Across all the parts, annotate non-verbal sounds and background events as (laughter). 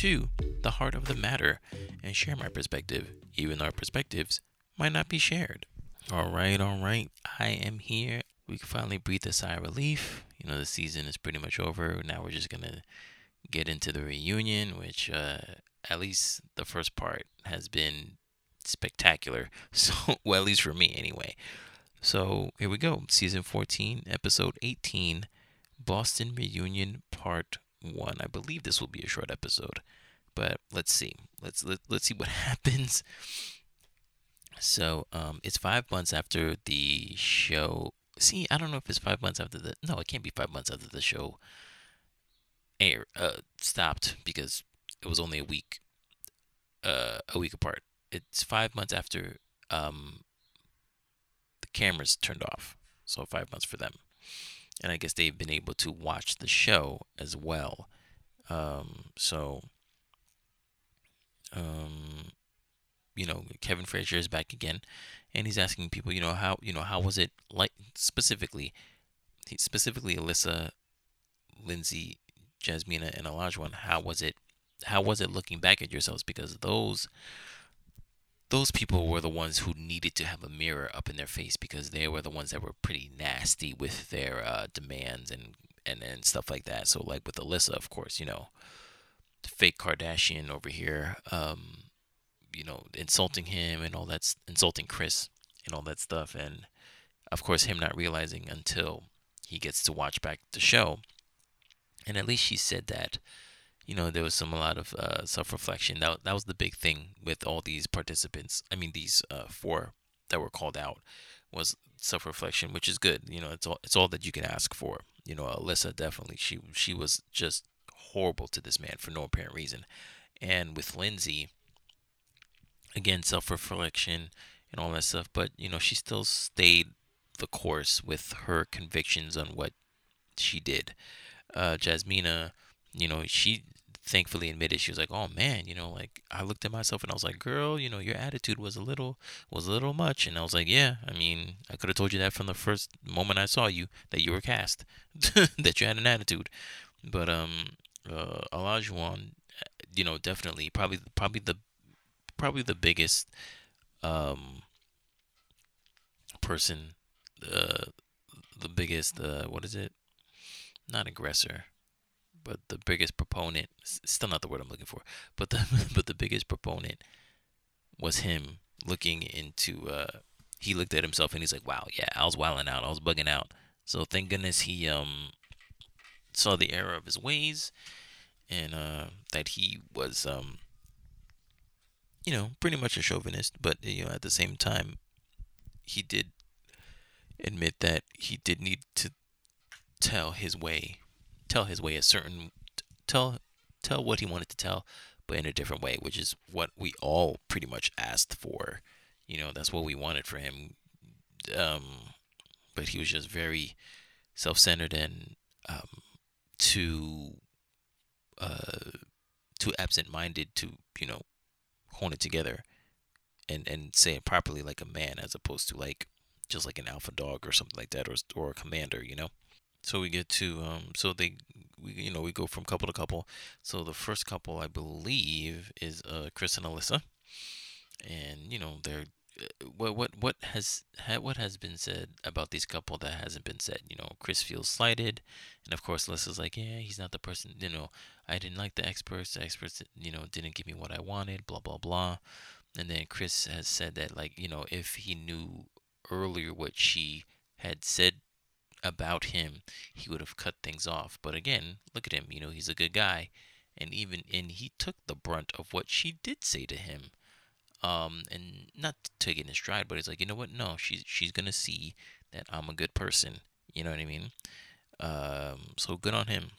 to the heart of the matter and share my perspective, even though our perspectives might not be shared. All right, all right. I am here. We can finally breathe a sigh of relief. You know, the season is pretty much over. Now we're just going to get into the reunion, which, uh, at least the first part has been spectacular. (laughs) So, well, at least for me anyway. So, here we go. Season 14, episode 18, Boston Reunion Part 1. I believe this will be a short episode, but let's see. Let's let, let's see (laughs) what happens. So, um it's 5 months after the show. See, I don't know if it's 5 months after the No, it can't be 5 months after the show air uh stopped because it was only a week uh a week apart. It's 5 months after um the cameras turned off. So 5 months for them and I guess they've been able to watch the show as well. Um, so, um, you know, Kevin Frazier is back again, and he's asking people, you know, how you know how was it like specifically, specifically Alyssa, Lindsay, Jasmina, and Olajuwon. How was it? How was it looking back at yourselves? Because those those people were the ones who needed to have a mirror up in their face because they were the ones that were pretty nasty with their uh, demands and, and and stuff like that. So like with Alyssa, of course, you know, fake Kardashian over here, um, you know, insulting him and all that, insulting Chris and all that stuff, and of course him not realizing until he gets to watch back the show. And at least she said that you know, there was some a lot of uh, self-reflection. That that was the big thing with all these participants. I mean, these uh, four that were called out was self-reflection, which is good. You know, it's all it's all that you can ask for. You know, Alyssa definitely she she was just horrible to this man for no apparent reason, and with Lindsay, again self-reflection and all that stuff. But you know, she still stayed the course with her convictions on what she did. Uh, Jasmina, you know, she thankfully admitted she was like, "Oh man, you know, like I looked at myself and I was like, girl, you know, your attitude was a little was a little much." And I was like, "Yeah, I mean, I could have told you that from the first moment I saw you that you were cast, (laughs) that you had an attitude." But um, uh, Olajuwon, you know, definitely probably probably the probably the biggest um person, uh, the biggest uh, what is it? Not aggressor but the biggest proponent still not the word I'm looking for, but the (laughs) but the biggest proponent was him looking into uh he looked at himself and he's like, Wow, yeah, I was wilding out, I was bugging out. So thank goodness he um saw the error of his ways and uh that he was um you know, pretty much a chauvinist, but you know, at the same time he did admit that he did need to tell his way tell his way a certain tell tell what he wanted to tell, but in a different way, which is what we all pretty much asked for. You know, that's what we wanted for him. Um, but he was just very self-centered and um, too uh, too absent-minded to you know hone it together and and say it properly like a man as opposed to like just like an alpha dog or something like that or or a commander you know so we get to um so they we you know we go from couple to couple. So the first couple i believe is uh Chris and alyssa. And you know they're uh, what what what has what has been said about these couple that hasn't been said? You know Chris feels slighted. And of course alyssa's like yeah he's not the person you know i didn't like the experts. The experts you know didn't give me what i wanted blah blah blah. And then Chris has said that like you know if he knew earlier what she had said about him, he would have cut things off. But again, look at him. You know, he's a good guy, and even and he took the brunt of what she did say to him. Um, and not to get in stride, but it's like, you know what? No, she's she's gonna see that I'm a good person. You know what I mean? Um, so good on him.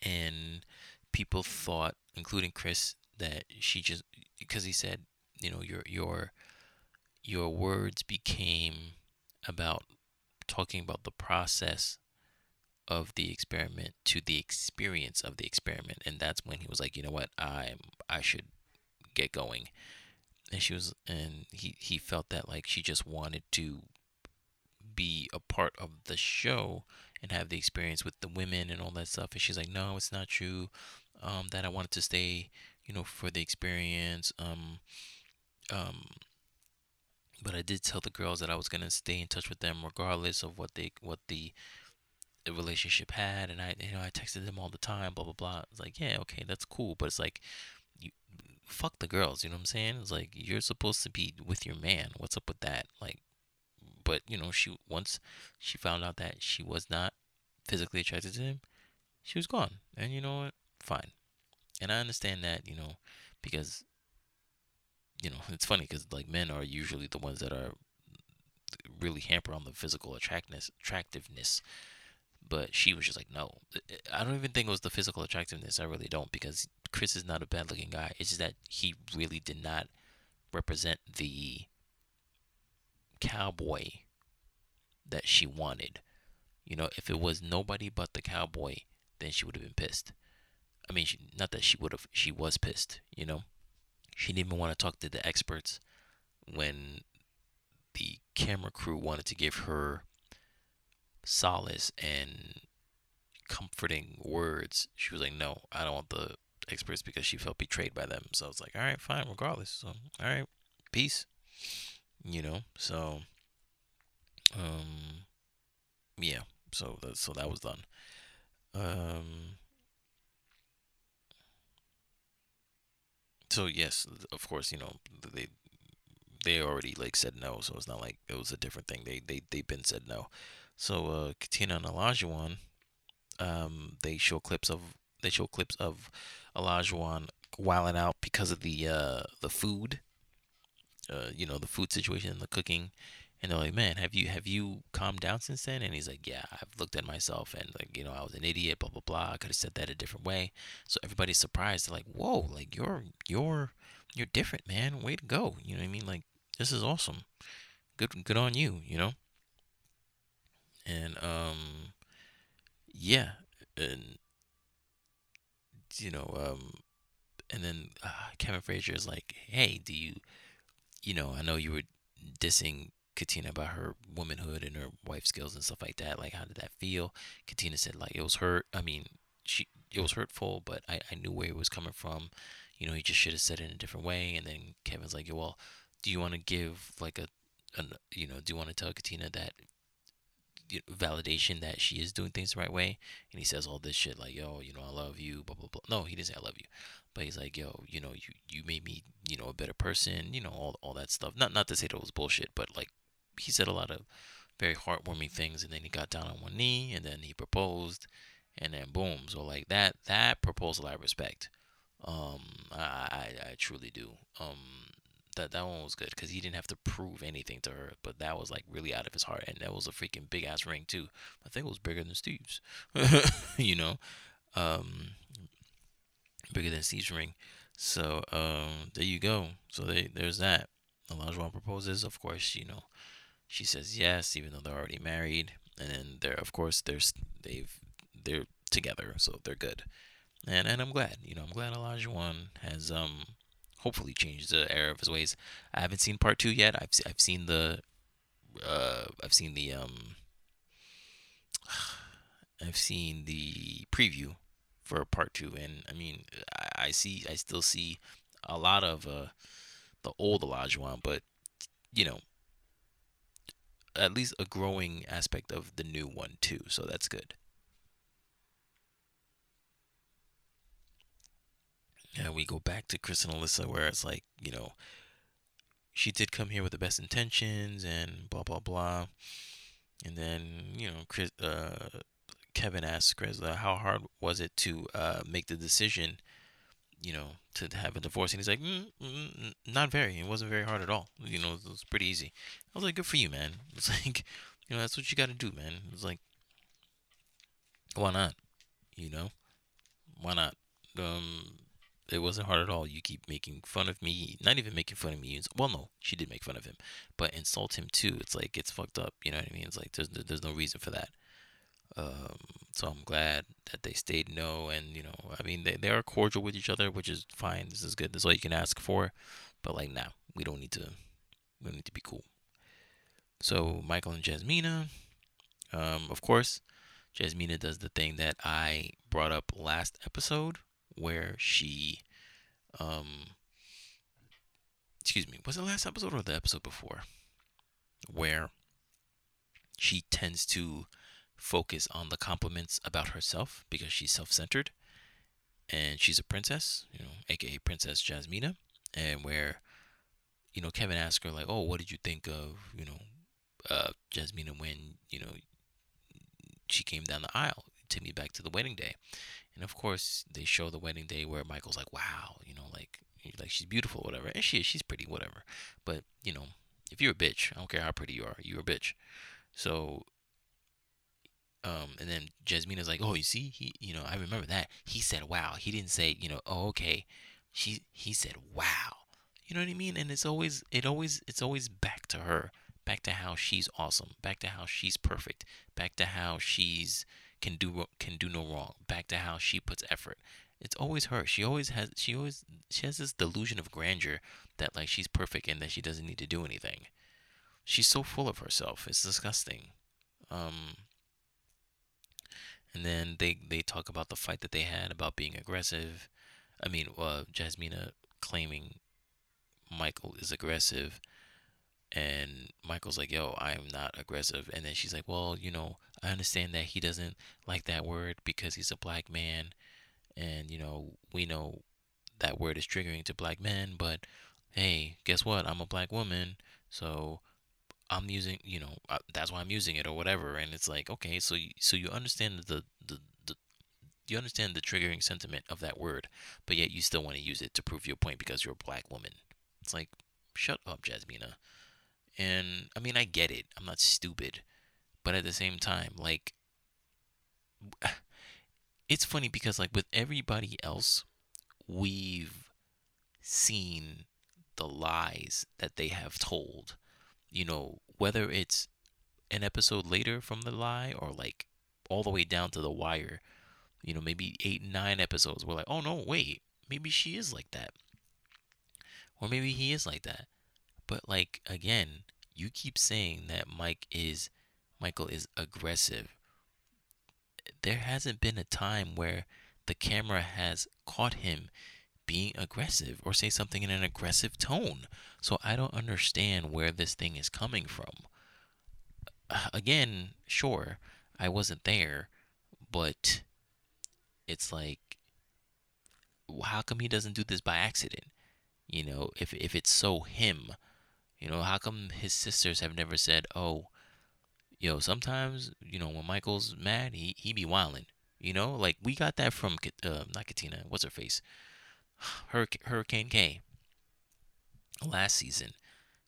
And people thought, including Chris, that she just because he said, you know, your your your words became about talking about the process of the experiment to the experience of the experiment and that's when he was like you know what i i should get going and she was and he he felt that like she just wanted to be a part of the show and have the experience with the women and all that stuff. And she's like, no, it's not true. Um, that I wanted to stay, you know, for the experience. Um, um, but I did tell the girls that I was gonna stay in touch with them regardless of what they what the relationship had, and I you know I texted them all the time, blah blah blah. It's like yeah, okay, that's cool, but it's like you fuck the girls, you know what I'm saying? It's like you're supposed to be with your man. What's up with that? Like, but you know she once she found out that she was not physically attracted to him, she was gone, and you know what? Fine, and I understand that you know because you know, it's funny because like men are usually the ones that are really hamper on the physical attractiveness, attractiveness. But she was just like, no. I don't even think it was the physical attractiveness. I really don't because Chris is not a bad looking guy. It's just that he really did not represent the cowboy that she wanted. You know, if it was nobody but the cowboy, then she would have been pissed. I mean, she, not that she would have, she was pissed, you know? She didn't even want to talk to the experts when the camera crew wanted to give her solace and comforting words. She was like, "No, I don't want the experts because she felt betrayed by them." So I was like, "All right, fine, regardless. So, all right, peace." You know, so um yeah, so that so that was done. Um so yes, of course, you know they they already like said no, so it's not like it was a different thing. They they they've been said no. So uh, Katina and Olajuwon, um, they show clips of they show clips of Olajuwon wilding out because of the uh, the food, uh, you know, the food situation, and the cooking, and they're like, man, have you have you calmed down since then? And he's like, yeah, I've looked at myself and like, you know, I was an idiot, blah blah blah. I could have said that a different way. So everybody's surprised. They're like, whoa, like you're you're you're different, man. Way to go. You know what I mean? Like this is awesome. Good good on you. You know. And um, yeah, and you know, um, and then uh, Kevin Frazier is like, hey, do you, you know, I know you were dissing Katina about her womanhood and her wife skills and stuff like that. Like, how did that feel? Katina said, like, it was hurt. I mean, she it was hurtful, but I, I knew where it was coming from. You know, he just should have said it in a different way. And then Kevin's like, well, do you want to give like a, an, you know, do you want to tell Katina that validation that she is doing things the right way? And he says all this shit like, yo, you know, I love you, blah blah blah. No, he didn't say I love you, but he's like, yo, you know, you you made me, you know, a better person, you know, all all that stuff. Not not to say that was bullshit, but like he said a lot of very heartwarming things, and then he got down on one knee, and then he proposed, and then boom. So like that that proposal I respect. Um, I I, I truly do. Um, that that one was good because he didn't have to prove anything to her, but that was like really out of his heart, and that was a freaking big ass ring too. I think it was bigger than Steve's, (laughs) you know, um, bigger than Steve's ring. So um, there you go. So they, there's that. Olajuwon proposes, of course, you know, she says yes, even though they're already married, and then they're of course they're they've they're together, so they're good. And and I'm glad, you know, I'm glad Olajuwon has um hopefully changed the error of his ways. I haven't seen part two yet. I've I've seen the uh I've seen the um (sighs) I've seen the preview for part two, and I mean I, I see I still see a lot of uh the old Olajuwon, but you know at least a growing aspect of the new one too. So that's good. And we go back to Chris and Alyssa, where it's like, you know, she did come here with the best intentions and blah blah blah. And then you know, Chris, uh, Kevin asks Chris, uh, "How hard was it to uh, make the decision you know, to have a divorce. And he's like, mm, mm, not very. It wasn't very hard at all. You know, it was pretty easy. I was like, good for you, man. (laughs) It's like, you know, that's what you got to do, man. It's like, why not? You know, why not? Um, it wasn't hard at all. You keep making fun of me, not even making fun of me. Well, no, she did make fun of him, but insult him too. It's like it's fucked up. You know what I mean? It's like there's there's no reason for that. Um, so I'm glad that they stayed no, and you know, I mean, they, they are cordial with each other, which is fine. This is good. That's all you can ask for. But like, nah, we don't need to. We don't need to be cool. So Michael and Jasmina, um, of course, Jasmina does the thing that I brought up last episode where she um excuse me, was it last episode or the episode before? Where she tends to focus on the compliments about herself because she's self-centered and she's a princess, you know, aka Princess Jasmina, and where you know Kevin asked her like, "Oh, what did you think of you know uh, Jasmina when you know she came down the aisle, took me back to the wedding day?" And of course, they show the wedding day where Michael's like, "Wow, you know, like like she's beautiful, whatever," and she is, she's pretty, whatever. But you know, if you're a bitch, I don't care how pretty you are, you're a bitch. So um, and then Jasmina's like, "Oh, you see, he, you know, I remember that. He said, wow. He didn't say, you know, oh, okay. She, he said, wow. You know what I mean? And it's always, it always, it's always back to her, back to how she's awesome, back to how she's perfect, back to how she's can do can do no wrong, back to how she puts effort. It's always her. She always has, she always, she has this delusion of grandeur that like she's perfect and that she doesn't need to do anything. She's so full of herself. It's disgusting. Um, and then they they talk about the fight that they had about being aggressive. I mean, uh, Jasmina claiming Michael is aggressive, and Michael's like, "Yo, I'm not aggressive." And then she's like, "Well, you know, I understand that he doesn't like that word because he's a black man, and you know, we know that word is triggering to black men, but hey, guess what? I'm a black woman, so I'm using, you know, uh, that's why I'm using it or whatever. And it's like, okay, so you, so you understand the, the the you understand the triggering sentiment of that word, but yet you still want to use it to prove your point because you're a black woman. It's like, shut up, Jasmina. And I mean, I get it. I'm not stupid, but at the same time, like, (sighs) it's funny because like with everybody else, we've seen the lies that they have told you know, whether it's an episode later from the lie or like all the way down to the wire, you know, maybe eight, nine episodes, we're like, oh no, wait, maybe she is like that. Or maybe he is like that. But like again, you keep saying that Mike is Michael is aggressive. There hasn't been a time where the camera has caught him being aggressive or say something in an aggressive tone. So I don't understand where this thing is coming from. (sighs) Again, sure, I wasn't there, but it's like how come he doesn't do this by accident? You know, if if it's so him, you know, how come his sisters have never said, "Oh, yo, sometimes, you know, when Michael's mad, he he be wilding." You know, like we got that from uh, not Katina, what's her face? Hurricane K last season.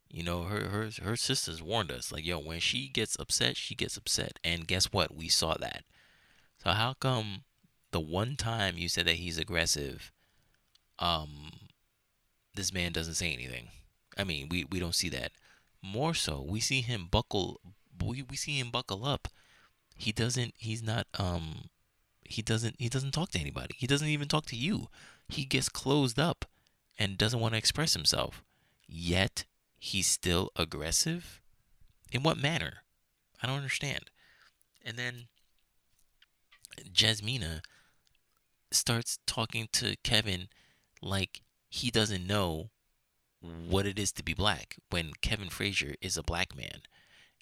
You know, her her her sisters warned us like, yo, when she gets upset, she gets upset. And guess what? We saw that. So how come the one time you said that he's aggressive, um, this man doesn't say anything? I mean, we we don't see that. More so, we see him buckle. We we see him buckle up. He doesn't. He's not. Um, he doesn't. He doesn't talk to anybody. He doesn't even talk to you he gets closed up and doesn't want to express himself. Yet he's still aggressive? In what manner? I don't understand. And then Jasmina starts talking to Kevin like he doesn't know what it is to be black when Kevin Frazier is a black man.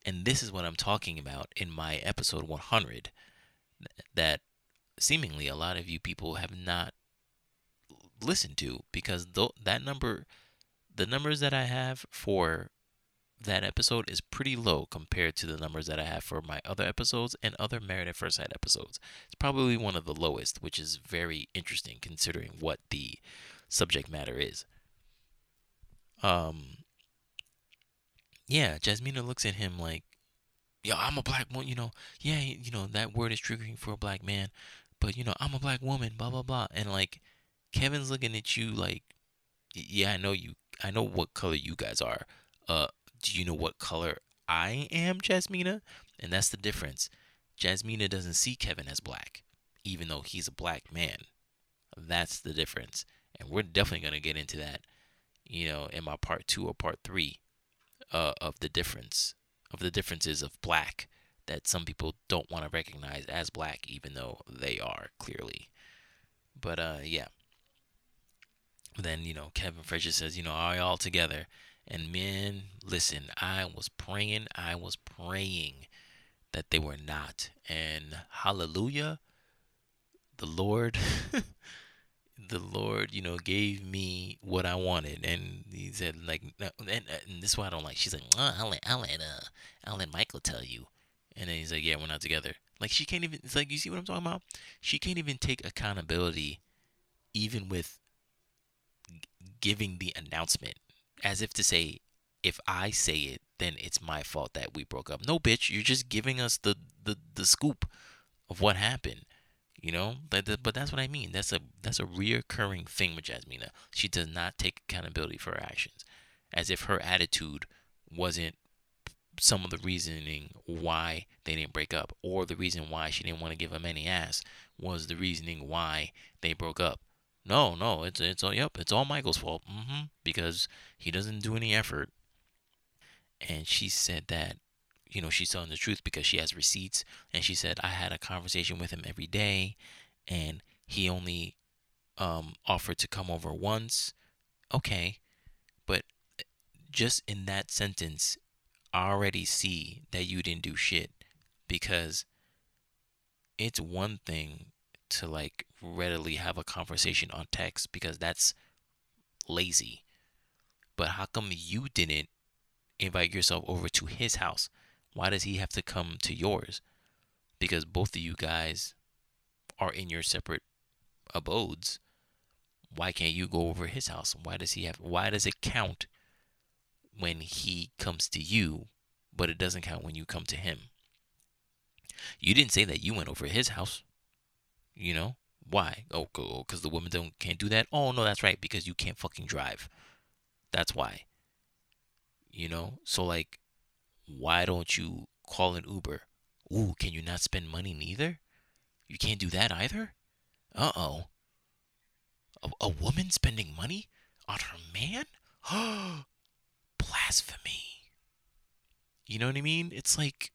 And this is what I'm talking about in my episode 100 that seemingly a lot of you people have not listen to because th- that number, the numbers that I have for that episode is pretty low compared to the numbers that I have for my other episodes and other Married at First Sight episodes. It's probably one of the lowest, which is very interesting considering what the subject matter is. Um, yeah, Jasmina looks at him like, "Yo, I'm a black woman. You know, yeah, you know that word is triggering for a black man, but you know, I'm a black woman. Blah blah blah." And like, Kevin's looking at you like, yeah, I know you. I know what color you guys are. Uh, do you know what color I am, Jasmina? And that's the difference. Jasmina doesn't see Kevin as black, even though he's a black man. That's the difference. And we're definitely going to get into that, you know, in my part two or part three uh, of the difference, of the differences of black that some people don't want to recognize as black, even though they are clearly. But uh, yeah. Then you know Kevin Frazier says, you know, are y'all together? And men, listen, I was praying, I was praying that they were not. And hallelujah, the Lord (laughs) the Lord, you know, gave me what I wanted, and He said, like, and, and this is why I don't like. She's like, oh, I'll let, I'll let, uh, I'll let Michael tell you, and then he's like, yeah, we're not together. Like she can't even. It's like you see what I'm talking about. She can't even take accountability, even with giving the announcement, as if to say, if I say it, then it's my fault that we broke up. No, bitch, you're just giving us the the the scoop of what happened you know, but but that's what I mean. That's a that's a reoccurring thing with Jasmina. She does not take accountability for her actions, as if her attitude wasn't some of the reasoning why they didn't break up, or the reason why she didn't want to give him any ass was the reasoning why they broke up. No, no, it's it's all yep, it's all Michael's fault. Mm-hmm, because he doesn't do any effort. And she said that you know, she's telling the truth because she has receipts. And she said, I had a conversation with him every day and he only um, offered to come over once. Okay. But just in that sentence, I already see that you didn't do shit because it's one thing to like readily have a conversation on text because that's lazy. But how come you didn't invite yourself over to his house? Why does he have to come to yours? Because both of you guys are in your separate abodes. Why can't you go over his house? Why does he have why does it count when he comes to you, but it doesn't count when you come to him? You didn't say that you went over his house. You know? Why? Oh, because the women don't can't do that. Oh no, that's right. Because you can't fucking drive. That's why. You know. So like, why don't you call an Uber? Ooh, can you not spend money neither? You can't do that either? Uh oh. A, a woman spending money on her man? (gasps) Blasphemy. You know what I mean? It's like,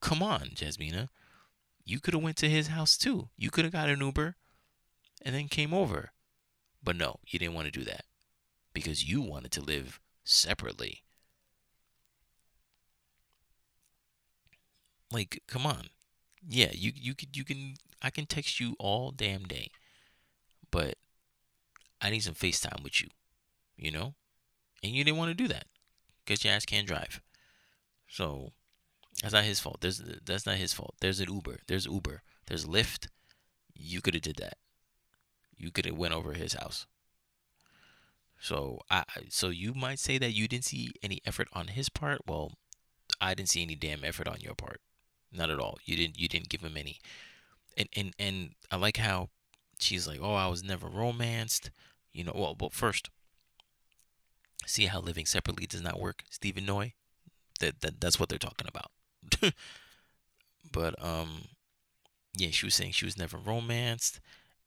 come on, Jasmina. You could have went to his house too. You could have got an Uber and then came over. But no, you didn't want to do that because you wanted to live separately. Like, come on. Yeah, you you could you can I can text you all damn day. But I need some FaceTime with you. You know? And you didn't want to do that. Because your ass can't drive. So that's not his fault. There's that's not his fault. There's an Uber. There's Uber. There's Lyft. You could have did that. You could have went over his house. So I so you might say that you didn't see any effort on his part. Well, I didn't see any damn effort on your part. Not at all. You didn't you didn't give him any. And and and I like how she's like, "Oh, I was never romanced." You know, well, but first see how living separately does not work, Stephen Noi? That, that that's what they're talking about. (laughs) but um yeah, she was saying she was never romanced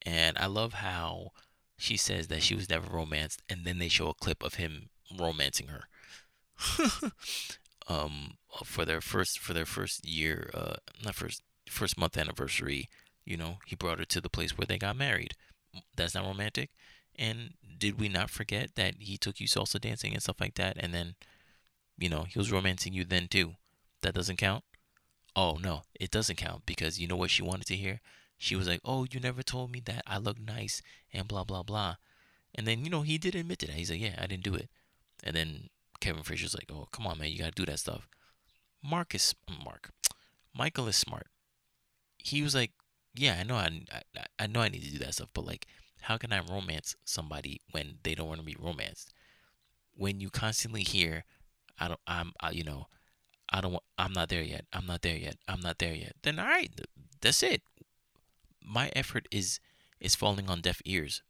and I love how she says that she was never romanced and then they show a clip of him romancing her. (laughs) um, for their first for their first year, uh, not first first month anniversary. You know, he brought her to the place where they got married. That's not romantic. And did we not forget that he took you salsa dancing and stuff like that? And then, you know, he was romancing you then too. That doesn't count. Oh no, it doesn't count because you know what she wanted to hear. She was like, "Oh, you never told me that I look nice and blah blah blah." And then you know he did admit to that. He's like, "Yeah, I didn't do it." And then Kevin Frazier's like, oh, come on, man, you gotta do that stuff. Mark is Mark. Michael is smart. He was like, yeah, I know, I, I, I know, I need to do that stuff, but like, how can I romance somebody when they don't want to be romanced? When you constantly hear, I don't, I'm, I, you know, I don't, I'm not there yet. I'm not there yet. I'm not there yet. Then all right, that's it. My effort is is falling on deaf ears.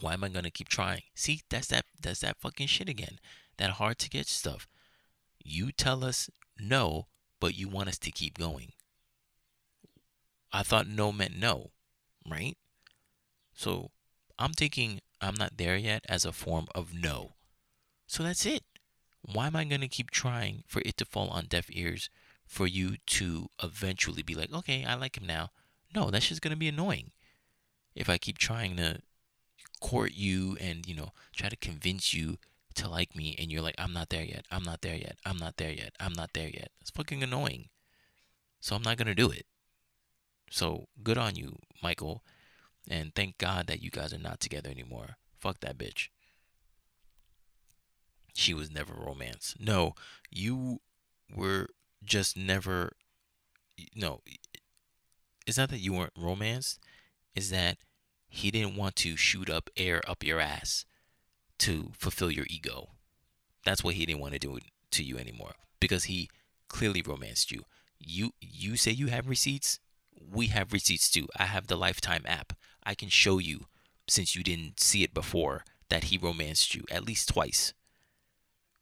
Why am I gonna keep trying? See, that's that that's that fucking shit again that hard to get stuff. You tell us no, but you want us to keep going. I thought no meant no, right? So I'm thinking I'm not there yet as a form of no. So that's it. Why am I going to keep trying for it to fall on deaf ears for you to eventually be like, okay, I like him now. No, that's just gonna be annoying. If I keep trying to court you and, you know, try to convince you to like me and you're like, I'm not there yet, I'm not there yet, I'm not there yet, I'm not there yet. It's fucking annoying. So I'm not gonna do it. So good on you, Michael. And thank God that you guys are not together anymore. Fuck that bitch. She was never romance. No, you were just never. No, it's not that you weren't romance. Is that he didn't want to shoot up air up your ass to fulfill your ego. That's what he didn't want to do to you anymore because he clearly romanced you. You you say you have receipts. We have receipts too. I have the Lifetime app. I can show you since you didn't see it before that he romanced you at least twice.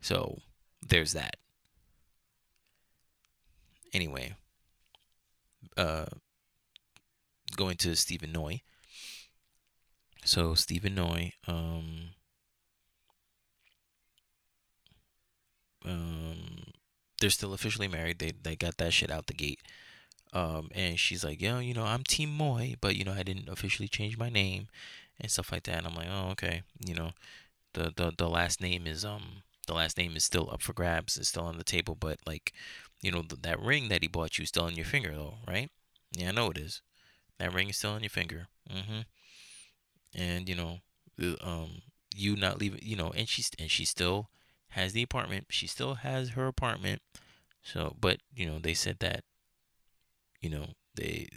So there's that. Anyway, uh, going to Stephen Noi. So Stephen Noi, um, um, they're still officially married. They they got that shit out the gate. Um, and she's like, yo, you know, I'm Team Moy, but you know, I didn't officially change my name and stuff like that. And I'm like, oh, okay, you know, the the the last name is um the last name is still up for grabs. It's still on the table, but like, you know, th- that ring that he bought you is still on your finger, though, right? Yeah, I know it is. That ring is still on your finger. Mm-hmm. And you know, um, you not leaving, you know, and she's and she still has the apartment. She still has her apartment. So, but you know, they said that, you know, they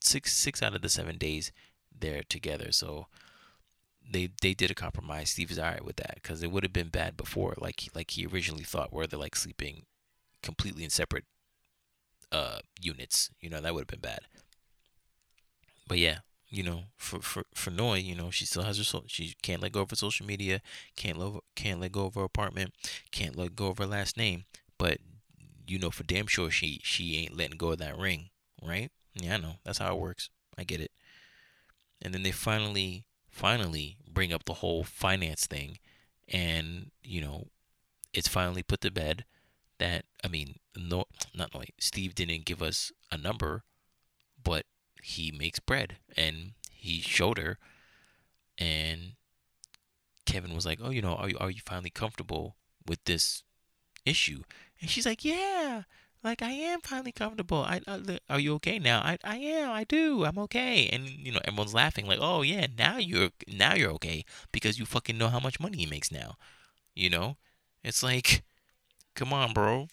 six six out of the seven days they're together. So they they did a compromise. Steve is alright with that because it would have been bad before, like like he originally thought, where they're like sleeping completely in separate uh units. You know, that would have been bad. But yeah, you know, for for for Noi, you know, she still has her so she can't let go of her social media, can't let can't let go of her apartment, can't let go of her last name, but you know for damn sure she she ain't letting go of that ring, right? Yeah, I know. That's how it works. I get it. And then they finally finally bring up the whole finance thing and, you know, it's finally put to bed that I mean, no not like Steve didn't give us a number, but he makes bread and he showed her and Kevin was like, "Oh, you know, are you are you finally comfortable with this issue?" And she's like, "Yeah, like I am finally comfortable. I, I are you okay now? I I am. I do. I'm okay." And you know, everyone's laughing like, "Oh yeah, now you're now you're okay because you fucking know how much money he makes now." You know, it's like, come on, bro.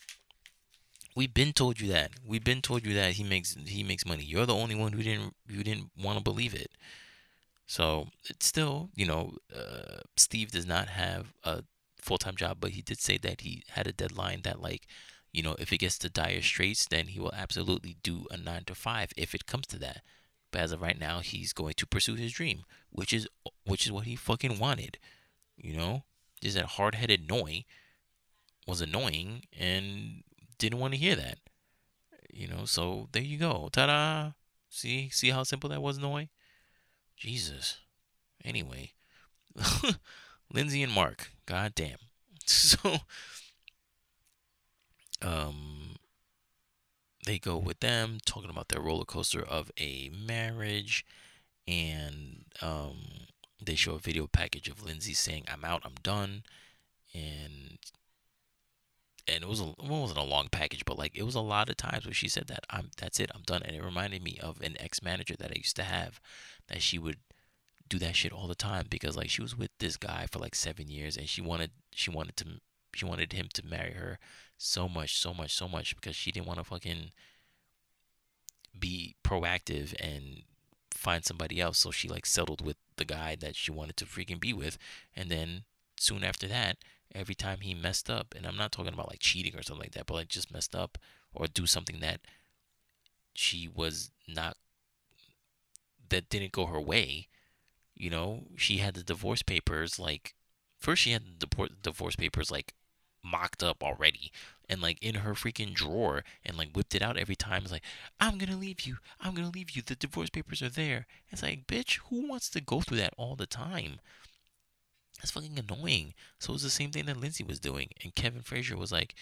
We've been told you that. We've been told you that he makes he makes money. You're the only one who didn't who didn't want to believe it. So it's still, you know, uh, Steve does not have a full time job, but he did say that he had a deadline that, like, you know, if it gets to dire straits, then he will absolutely do a nine to five if it comes to that. But as of right now, he's going to pursue his dream, which is which is what he fucking wanted. You know, just that hard headed Noi was annoying and didn't want to hear that. You know, so there you go. Ta da! See, see how simple that was, Noi? Jesus. Anyway, (laughs) Lindsay and Mark. God damn. (laughs) So, um, they go with them talking about their roller coaster of a marriage, and um, they show a video package of Lindsay saying, "I'm out. I'm done," and and it was a it wasn't a long package, but like it was a lot of times where she said that I'm that's it, I'm done, and it reminded me of an ex manager that I used to have, that she would do that shit all the time because like she was with this guy for like seven years and she wanted she wanted to she wanted him to marry her so much so much so much because she didn't want to fucking be proactive and find somebody else. So she like settled with the guy that she wanted to freaking be with. And then soon after that every time he messed up and i'm not talking about like cheating or something like that but like just messed up or do something that she was not that didn't go her way you know, she had the divorce papers like first she had the divorce papers like mocked up already and like in her freaking drawer and like whipped it out every time. It's like, I'm gonna leave you. I'm gonna leave you. The divorce papers are there. It's like, bitch, who wants to go through that all the time? That's fucking annoying. So it was the same thing that Lindsay was doing. And Kevin Frazier was like,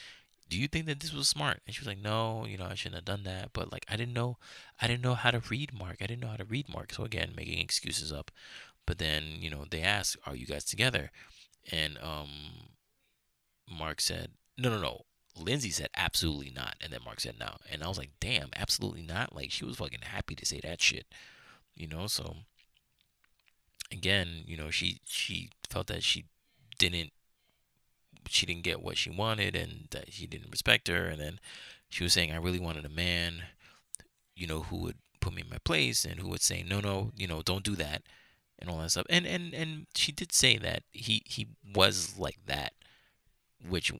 do you think that this was smart? And she was like, no, you know, I shouldn't have done that. But like, I didn't know, I didn't know how to read Mark. I didn't know how to read Mark. So again, making excuses up. But then, you know, they asked, are you guys together? And um, Mark said, no, no, no. Lindsay said absolutely not, and then Mark said no, and I was like, damn, absolutely not. Like she was fucking happy to say that shit, you know. So again, you know, she she felt that she didn't she didn't get what she wanted and that he didn't respect her and then she was saying I really wanted a man you know who would put me in my place and who would say no no you know don't do that and all that stuff and and and she did say that he he was like that which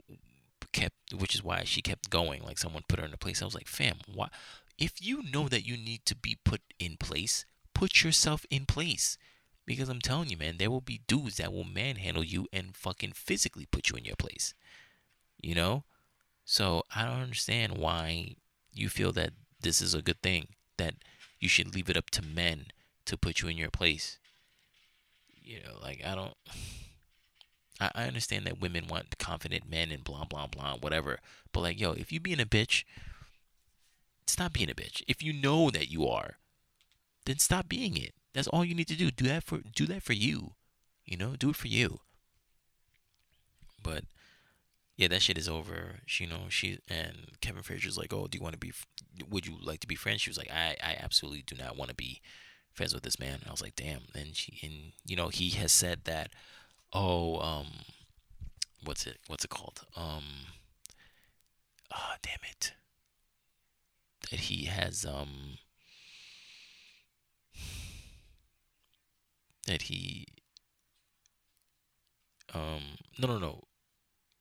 kept which is why she kept going like someone put her in a place I was like fam why if you know that you need to be put in place put yourself in place because I'm telling you, man, there will be dudes that will manhandle you and fucking physically put you in your place. You know? So I don't understand why you feel that this is a good thing, that you should leave it up to men to put you in your place. You know, like I don't (laughs) I, I understand that women want confident men and blah blah blah, whatever. But like, yo, if you being a bitch, stop being a bitch. If you know that you are, then stop being it. That's all you need to do. Do that for do that for you. You know, do it for you. But yeah, that shit is over. She, you know, she and Kevin Frazier's like, "Oh, do you want to be? Would you like to be friends?" She was like, "I, I absolutely do not want to be friends with this man." And I was like, "Damn." And she, and you know, he has said that, "Oh, um, what's it? What's it called? Um, ah, oh, damn it." That he has um that he um no no no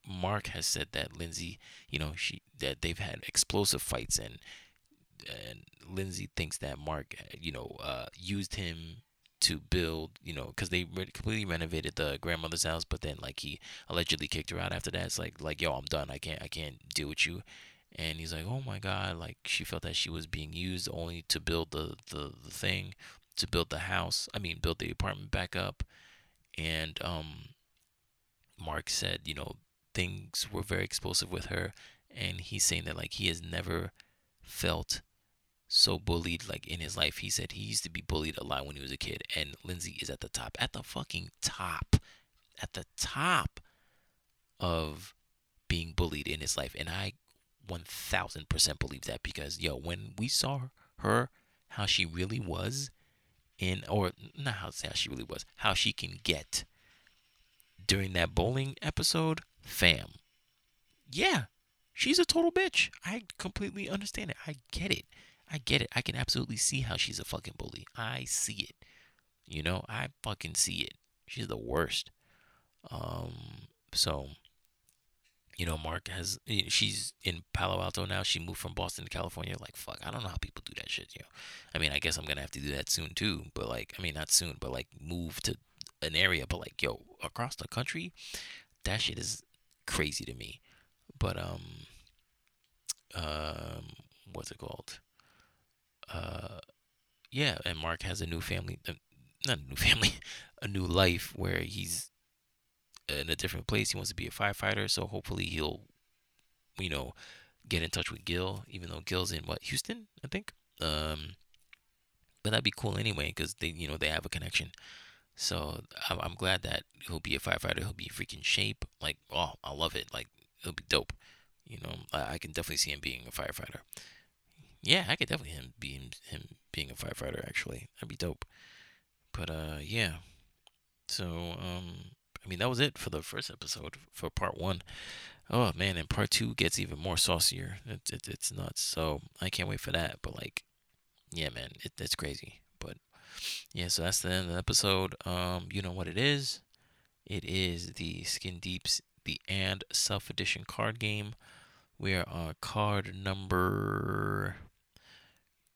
Mark has said that Lindsay, you know, she that they've had explosive fights and and Lindsay thinks that Mark, you know, uh, used him to build, you know, because they re- completely renovated the grandmother's house, but then like he allegedly kicked her out after that. It's like like yo, I'm done. I can't I can't deal with you. And he's like, oh my god, like she felt that she was being used only to build the the, the thing, to build the house. I mean, build the apartment back up. And um, Mark said, you know, things were very explosive with her, and he's saying that like he has never felt so bullied like in his life. He said he used to be bullied a lot when he was a kid, and Lindsay is at the top, at the fucking top, at the top of being bullied in his life, and I 1000% believe that because yo, when we saw her how she really was in, or not how, how she really was, how she can get during that bowling episode, fam. Yeah, she's a total bitch. I completely understand it. I get it. I get it. I can absolutely see how she's a fucking bully. I see it. You know, I fucking see it. She's the worst. Um, so you know, Mark has she's in Palo Alto now. She moved from Boston to California. Like fuck, I don't know how people do that shit. You know, I mean, I guess I'm gonna have to do that soon too. But like, I mean, not soon, but like move to an area. But like, yo, across the country, that shit is crazy to me. But um, um, what's it called? Uh, yeah, and Mark has a new family. Uh, not a new (laughs) family, a new life where he's in a different place. He wants to be a firefighter, so hopefully he'll, you know, get in touch with Gil, even though Gil's in what Houston, I think. Um, but that'd be cool anyway, because they, you know, they have a connection. So I'm, glad that he'll be a firefighter. He'll be freaking shape. Like, oh, I love it. Like, it'll be dope. You know, I can definitely see him being a firefighter. Yeah, I could definitely him being him being a firefighter. Actually, that'd be dope. But uh, yeah. So um, I mean, that was it for the first episode for part one. Oh man, and part two gets even more saucier. It, it, it's nuts. So I can't wait for that. But like, yeah, man, it, it's crazy. But yeah, so that's the end of the episode. Um, you know what it is? It is the Skin Deeps the and Self Edition card game. We are on card number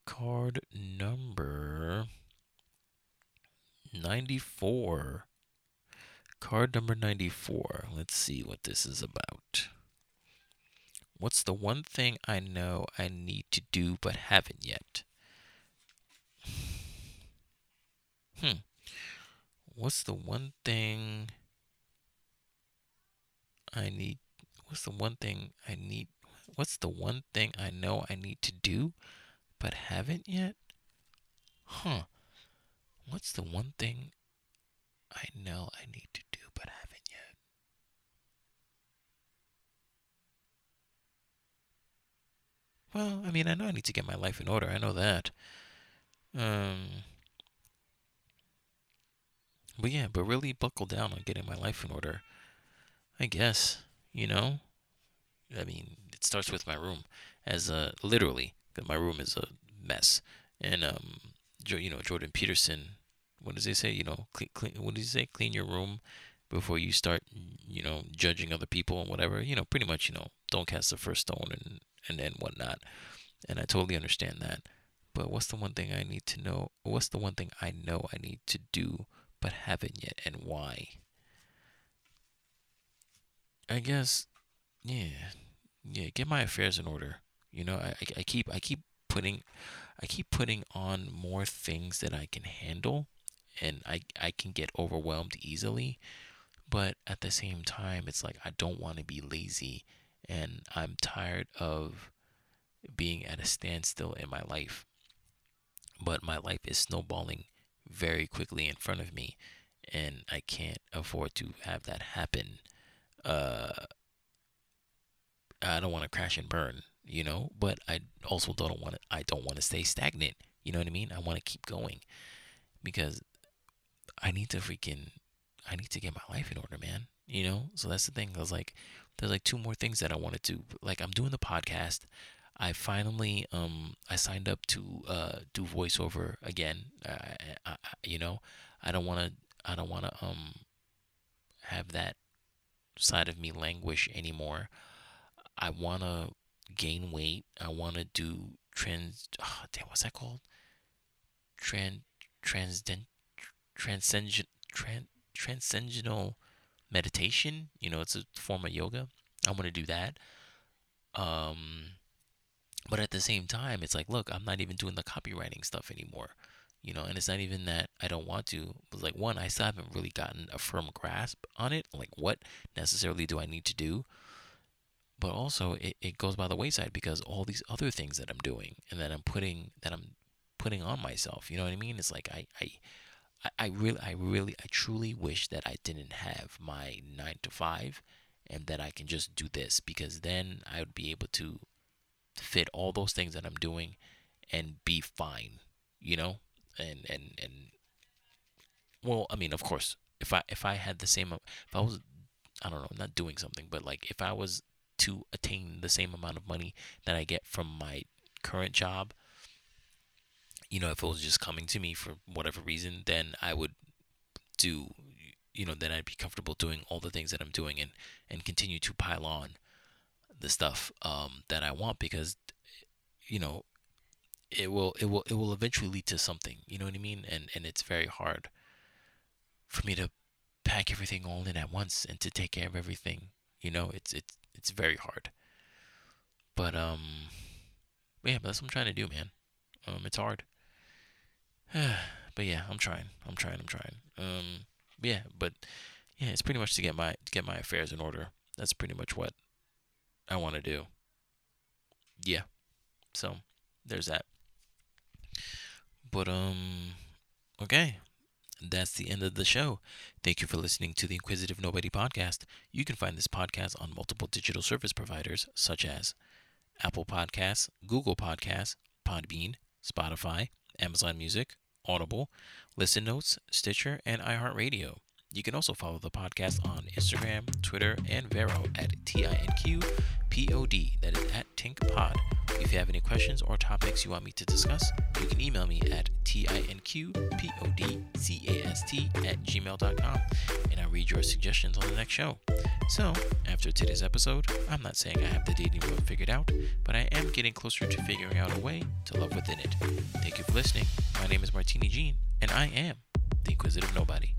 card number 94. Card number 94. Let's see what this is about. What's the one thing I know I need to do but haven't yet? Hmm. What's the one thing I need? What's the one thing I need? What's the one thing I know I need to do but haven't yet? Huh. What's the one thing I know I need to do but haven't yet? Well, I mean, I know I need to get my life in order. I know that. Um, but yeah, but really buckle down on getting my life in order. I guess, you know? I mean, it starts with my room as a literally, my room is a mess. And um you know, Jordan Peterson, what does he say? You know, clean, clean what does he say? Clean your room before you start, you know, judging other people and whatever. You know, pretty much, you know, don't cast the first stone and and and whatnot. And I totally understand that. But what's the one thing I need to know? What's the one thing I know I need to do but haven't yet, and why? I guess, yeah, yeah. Get my affairs in order. You know, I, I, keep I keep putting I keep putting on more things that I can handle, and I I can get overwhelmed easily. But at the same time, it's like I don't want to be lazy, and I'm tired of being at a standstill in my life. But my life is snowballing very quickly in front of me, and I can't afford to have that happen. Uh, I don't want to crash and burn, you know, but I also don't want to. I don't want to stay stagnant. You know what I mean? I want to keep going because I need to freaking. I need to get my life in order, man. You know, so that's the thing. I was like, there's like two more things that I want to do. Like I'm doing the podcast. I finally um I signed up to uh do voiceover again. I, I, you know, I don't want to I don't want to um have that side of me languish anymore. I want to gain weight. I want to do trans oh, damn what's that called? Trans transcend transcendent trans transcendental meditation. You know, it's a form of yoga. I want to do that. Um but at the same time, it's like, look, I'm not even doing the copywriting stuff anymore, you know, and it's not even that I don't want to. But like, one, I still haven't really gotten a firm grasp on it. Like, what necessarily do I need to do? But also, it, it goes by the wayside because all these other things that I'm doing and that I'm putting that I'm putting on myself, you know what I mean? It's like I I I really I really I truly wish that I didn't have my nine to five and that I can just do this because then I would be able to fit all those things that I'm doing and be fine, you know? And and and well, I mean, of course, if I if I had the same if I was I don't know, not doing something, but like if I was to attain the same amount of money that I get from my current job, you know, if it was just coming to me for whatever reason, then I would do you know, then I'd be comfortable doing all the things that I'm doing and and continue to pile on the stuff um, that I want because you know it will it will it will eventually lead to something you know what I mean? And and it's very hard for me to pack everything all in at once and to take care of everything you know? It's it's it's very hard but um yeah but that's what I'm trying to do man um it's hard (sighs) but yeah I'm trying I'm trying I'm trying um yeah but yeah it's pretty much to get my to get my affairs in order that's pretty much what I want to do. Yeah. So there's that. But um okay. That's the end of the show. Thank you for listening to the Inquisitive Nobody podcast. You can find this podcast on multiple digital service providers such as Apple Podcasts, Google Podcasts, Podbean, Spotify, Amazon Music, Audible, Listen Notes, Stitcher, and iHeartRadio. You can also follow the podcast on Instagram, Twitter, and Vero at TINQPOD. That is at Tinqpod. If you have any questions or topics you want me to discuss, you can email me at TINQPODCAST at gmail.com and I'll read your suggestions on the next show. So, after today's episode, I'm not saying I have the dating world figured out, but I am getting closer to figuring out a way to love within it. Thank you for listening. My name is Martini Jean, and I am the Inquisitive Nobody.